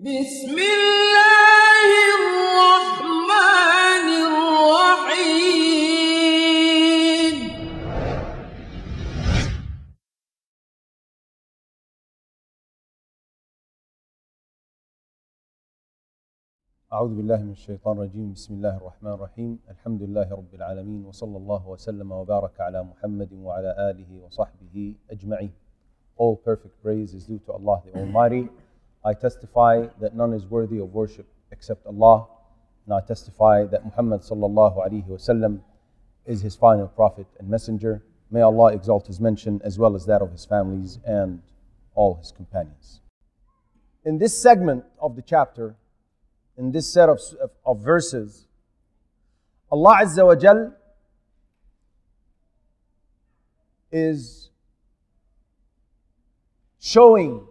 بسم الله الرحمن الرحيم. أعوذ بالله من الشيطان الرجيم. بسم الله الرحمن الرحيم. الحمد لله رب العالمين وصلى الله وسلم وبارك على محمد وعلى آله وصحبه أجمعين. All perfect praise is due to Allah the Almighty. I testify that none is worthy of worship except Allah and I testify that Muhammad sallallahu alaihi wasallam is his final prophet and messenger. May Allah exalt his mention as well as that of his families and all his companions. In this segment of the chapter, in this set of, of, of verses, Allah Azza wa Jal is showing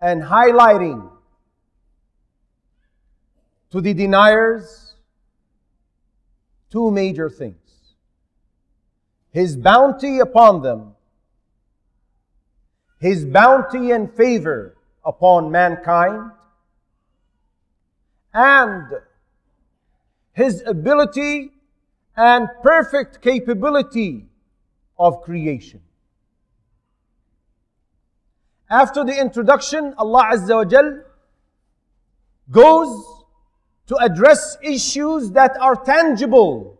and highlighting to the deniers two major things His bounty upon them, His bounty and favor upon mankind, and his ability and perfect capability of creation. After the introduction, Allah Azza wa Jal goes to address issues that are tangible,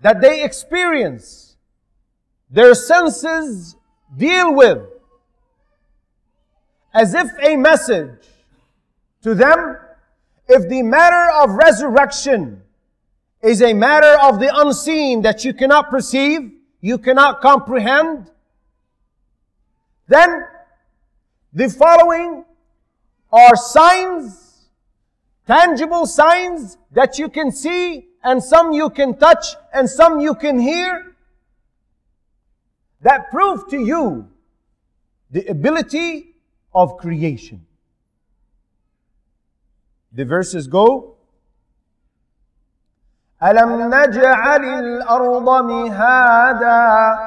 that they experience, their senses deal with, as if a message to them, if the matter of resurrection is a matter of the unseen that you cannot perceive, you cannot comprehend, then the following are signs, tangible signs that you can see and some you can touch and some you can hear that prove to you the ability of creation. The verses go ألم نجعل الأرض مهادا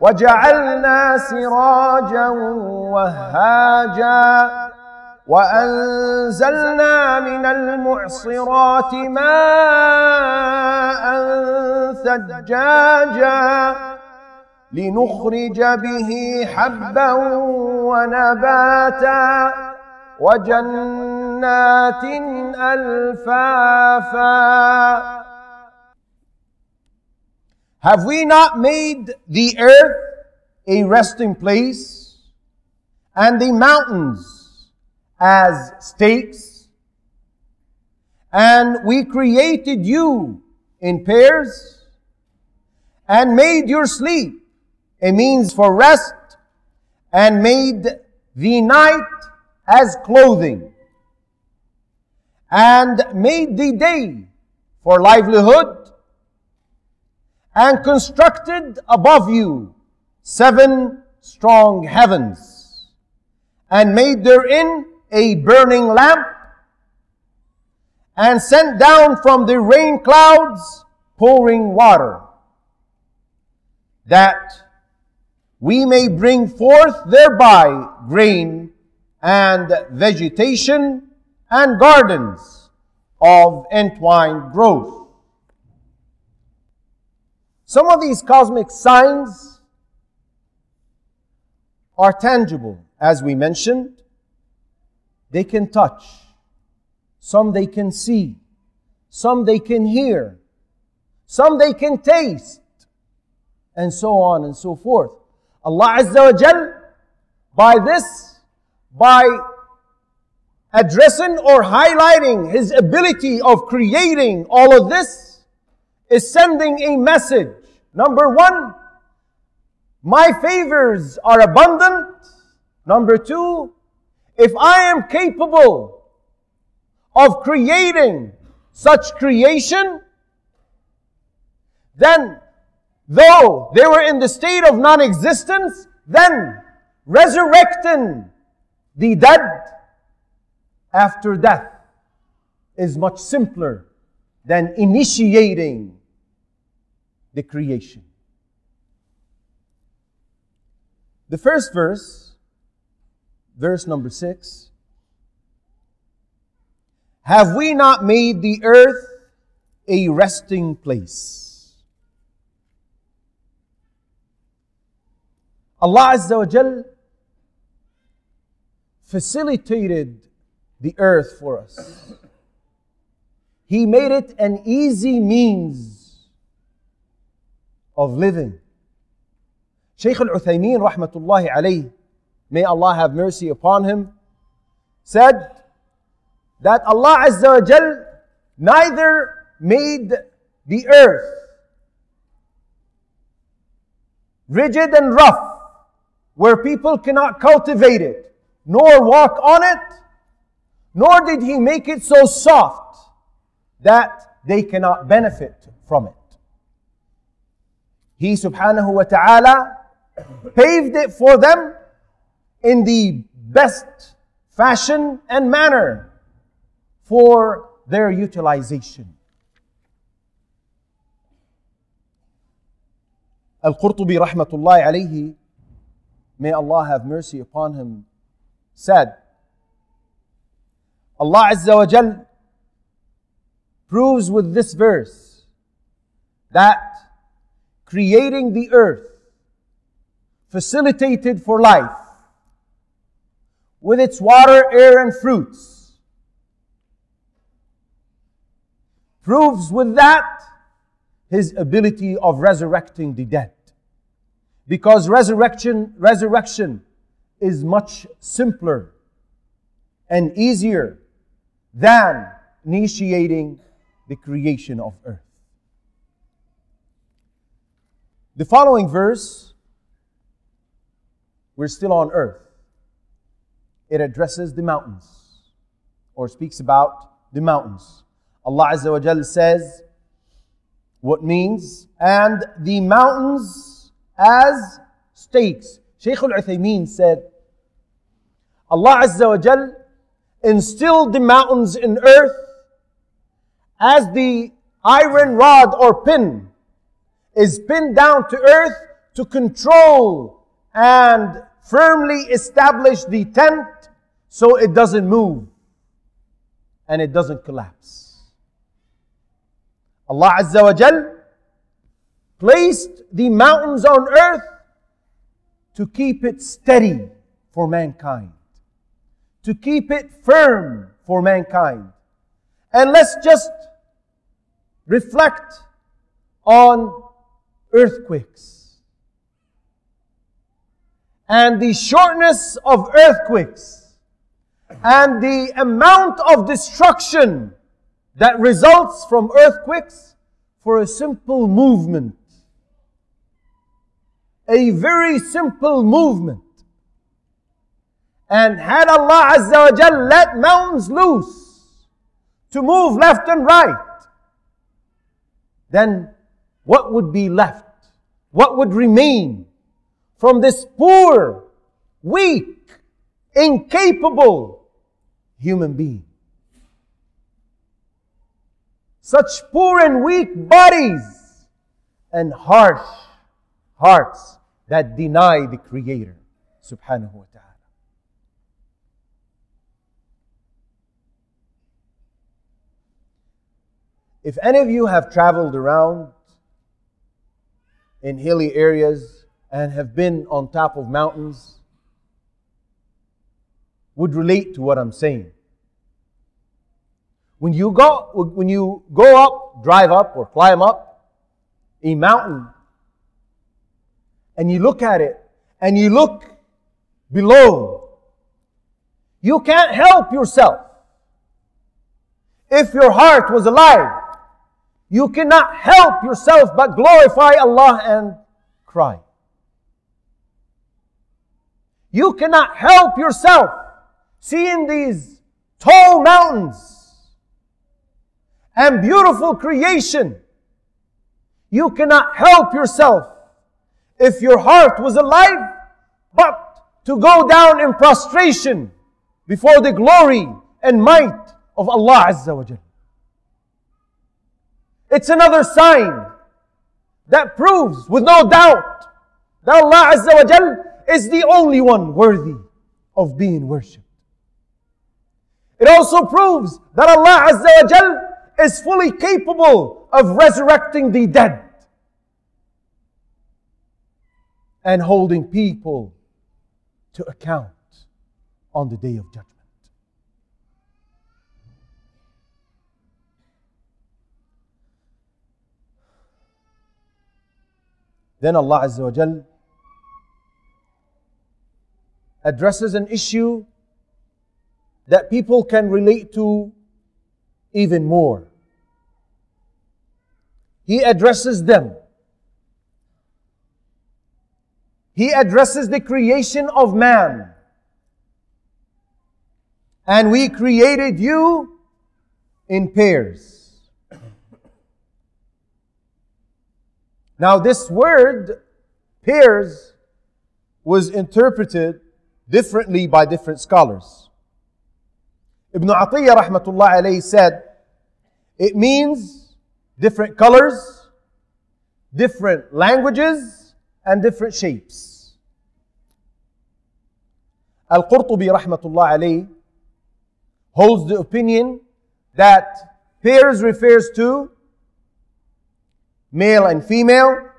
وجعلنا سراجا وهاجا وأنزلنا من المعصرات ماء ثجاجا لنخرج به حبا ونباتا وجنات ألفافا Have we not made the earth a resting place and the mountains as stakes? And we created you in pairs and made your sleep a means for rest and made the night as clothing and made the day for livelihood and constructed above you seven strong heavens and made therein a burning lamp and sent down from the rain clouds pouring water that we may bring forth thereby grain and vegetation and gardens of entwined growth. Some of these cosmic signs are tangible, as we mentioned. They can touch. Some they can see. Some they can hear. Some they can taste. And so on and so forth. Allah Azza wa Jal, by this, by addressing or highlighting His ability of creating all of this, is sending a message. Number one, my favors are abundant. Number two, if I am capable of creating such creation, then though they were in the state of non-existence, then resurrecting the dead after death is much simpler than initiating the creation. The first verse, verse number six, have we not made the earth a resting place? Allah Azza wa Jal facilitated the earth for us. He made it an easy means of living. Shaykh al-Uthaymeen rahmatullahi alayh, may Allah have mercy upon him, said that Allah Azza wa Jal neither made the earth rigid and rough, where people cannot cultivate it, nor walk on it, nor did He make it so soft that they cannot benefit from it. He subhanahu wa ta'ala paved it for them in the best fashion and manner for their utilization. Al-Qurtubi rahmatullahi alayhi, may Allah have mercy upon him, said, Allah Azza wa proves with this verse that creating the earth facilitated for life with its water, air, and fruits proves with that his ability of resurrecting the dead. Because resurrection, resurrection is much simpler and easier than initiating the creation of earth. The following verse, we're still on earth. It addresses the mountains or speaks about the mountains. Allah Azza wa Jalla says, what means, and the mountains as stakes. Shaykh al Uthaymeen said, Allah Azza wa Jal instilled the mountains in earth as the iron rod or pin is pinned down to earth to control and firmly establish the tent so it doesn't move and it doesn't collapse. Allah Azza wa Jal placed the mountains on earth to keep it steady for mankind, to keep it firm for mankind. And let's just reflect on earthquakes and the shortness of earthquakes and the amount of destruction that results from earthquakes for a simple movement. A very simple movement. And had Allah Azza wa Jal let mountains loose to move left and right, then what would be left? What would remain from this poor, weak, incapable human being? Such poor and weak bodies and harsh hearts that deny the Creator, subhanahu wa ta'ala. If any of you have traveled around in hilly areas and have been on top of mountains, would relate to what I'm saying. When you go, when you go up, drive up, or climb up a mountain, and you look at it, and you look below, you can't help yourself. If your heart was alive, you cannot help yourself but glorify Allah and cry. You cannot help yourself seeing these tall mountains and beautiful creation, you cannot help yourself if your heart was alive, but to go down in prostration before the glory and might of Allah Azza wa Jal. It's another sign that proves with no doubt that Allah Azza wa Jal is the only one worthy of being worshipped. It also proves that Allah Azza wa Jal is fully capable of resurrecting the dead and holding people to account on the day of judgment. Then Allah Azza wa Jal addresses an issue that people can relate to even more. He addresses them. He addresses the creation of man. And we created you in pairs. Now, this word, pairs, was interpreted differently by different scholars. Ibn Atiyah rahmatullah alayhi said, it means different colors, different languages, and different shapes. Al-Qurtubi rahmatullah alayhi holds the opinion that pairs refers to male and female,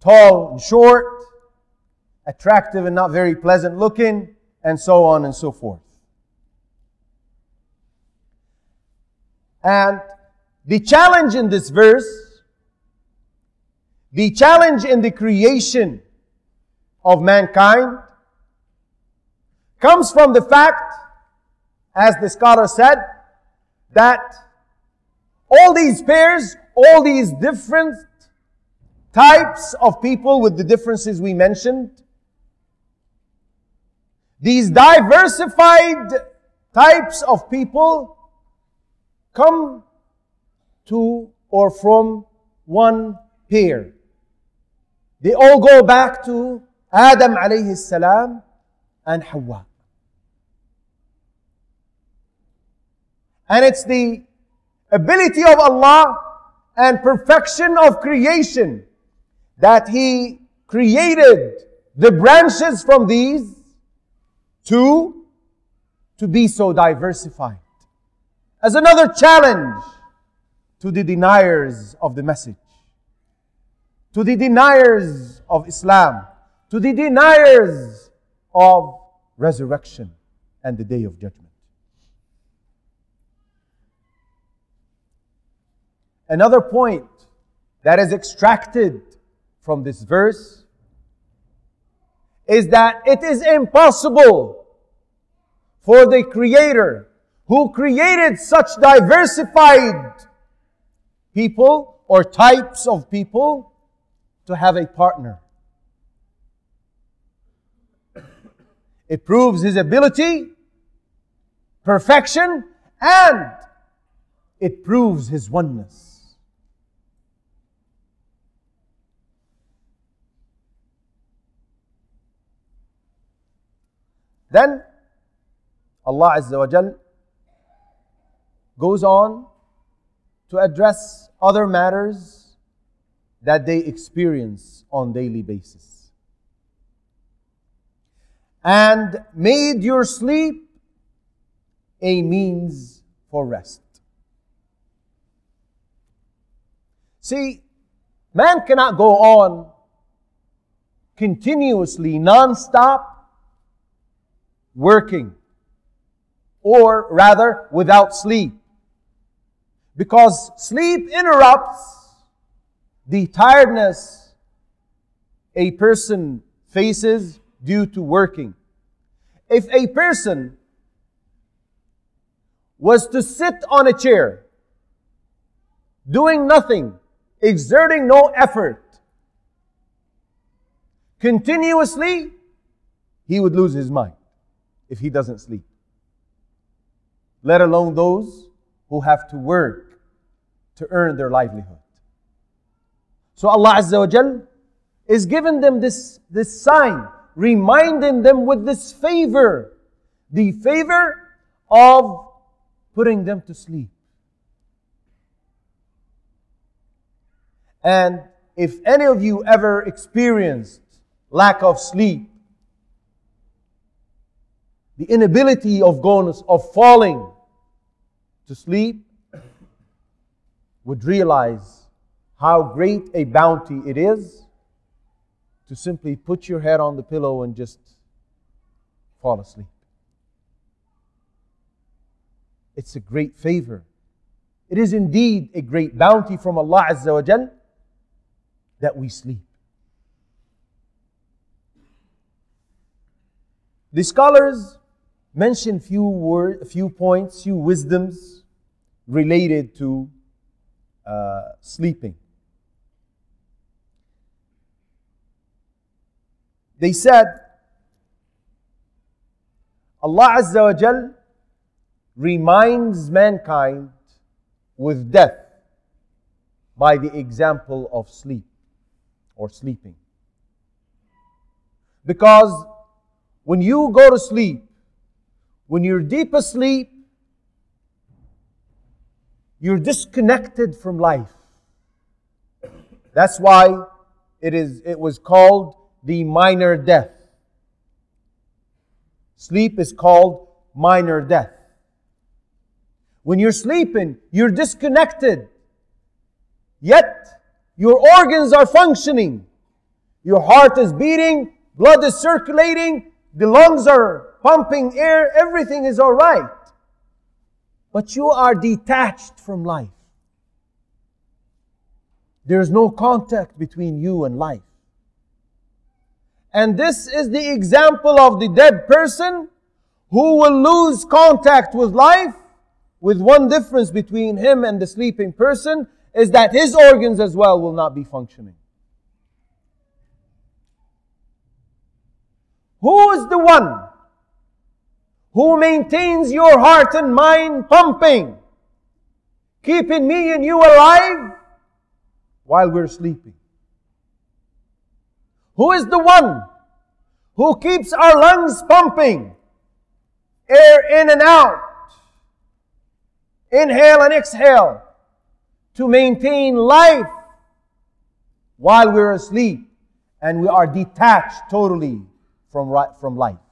tall and short, attractive and not very pleasant looking, and so on and so forth. And the challenge in this verse, the challenge in the creation of mankind, comes from the fact, as the scholar said, that all these pairs, all these different types of people with the differences we mentioned, these diversified types of people come to or from one pair. They all go back to Adam alayhi salam and Hawa. And it's the ability of Allah and perfection of creation that He created the branches from these to, to be so diversified. As another challenge to the deniers of the message, to the deniers of Islam, to the deniers of resurrection and the day of judgment. Another point that is extracted from this verse is that it is impossible for the Creator who created such diversified people or types of people to have a partner. It proves his ability, perfection, and it proves his oneness. Then Allah Azza wa Jal goes on to address other matters that they experience on daily basis. And made your sleep a means for rest. See, man cannot go on continuously, non-stop, working, or rather without sleep. Because sleep interrupts the tiredness a person faces due to working. If a person was to sit on a chair, doing nothing, exerting no effort, continuously, he would lose his mind. If he doesn't sleep. Let alone those who have to work to earn their livelihood. So Allah Azza wa Jal is giving them this, this sign, reminding them with this favor, the favor of putting them to sleep. And if any of you ever experienced lack of sleep, the inability of going of falling to sleep, would realize how great a bounty it is to simply put your head on the pillow and just fall asleep. It's a great favor. It is indeed a great bounty from Allah Azza wa Jal that we sleep. The scholars mention few word, few points, few wisdoms related to uh, sleeping. They said, Allah Azza wa Jal reminds mankind with death by the example of sleep or sleeping. Because when you go to sleep, when you're deep asleep, you're disconnected from life. That's why it is it was called the minor death. Sleep is called minor death. When you're sleeping, you're disconnected. Yet, your organs are functioning. Your heart is beating, blood is circulating, the lungs are pumping air, everything is alright. But you are detached from life. There's no contact between you and life. And this is the example of the dead person who will lose contact with life with one difference between him and the sleeping person is that his organs as well will not be functioning. Who is the one who maintains your heart and mind pumping, keeping me and you alive while we're sleeping? Who is the one who keeps our lungs pumping, air in and out, inhale and exhale, to maintain life while we're asleep and we are detached totally from, from life?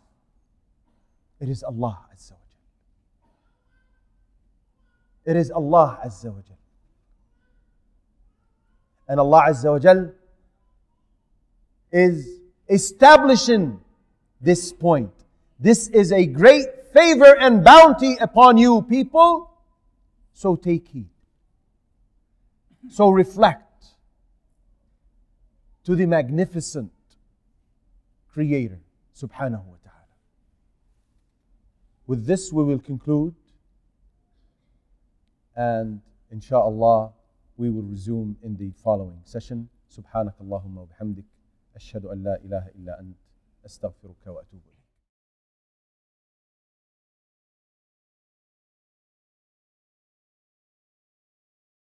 It is Allah Azza wa It is Allah Azza wa. And Allah Azza wa is establishing this point. This is a great favor and bounty upon you people. So take heed. So reflect to the magnificent Creator, subhanahu wa ta'ala. With this, we will conclude. And inshallah, we will resume in the following session. سبحانك اللهم وبحمدك أشهد أن لا إله إلا أنت أستغفرك وأتوب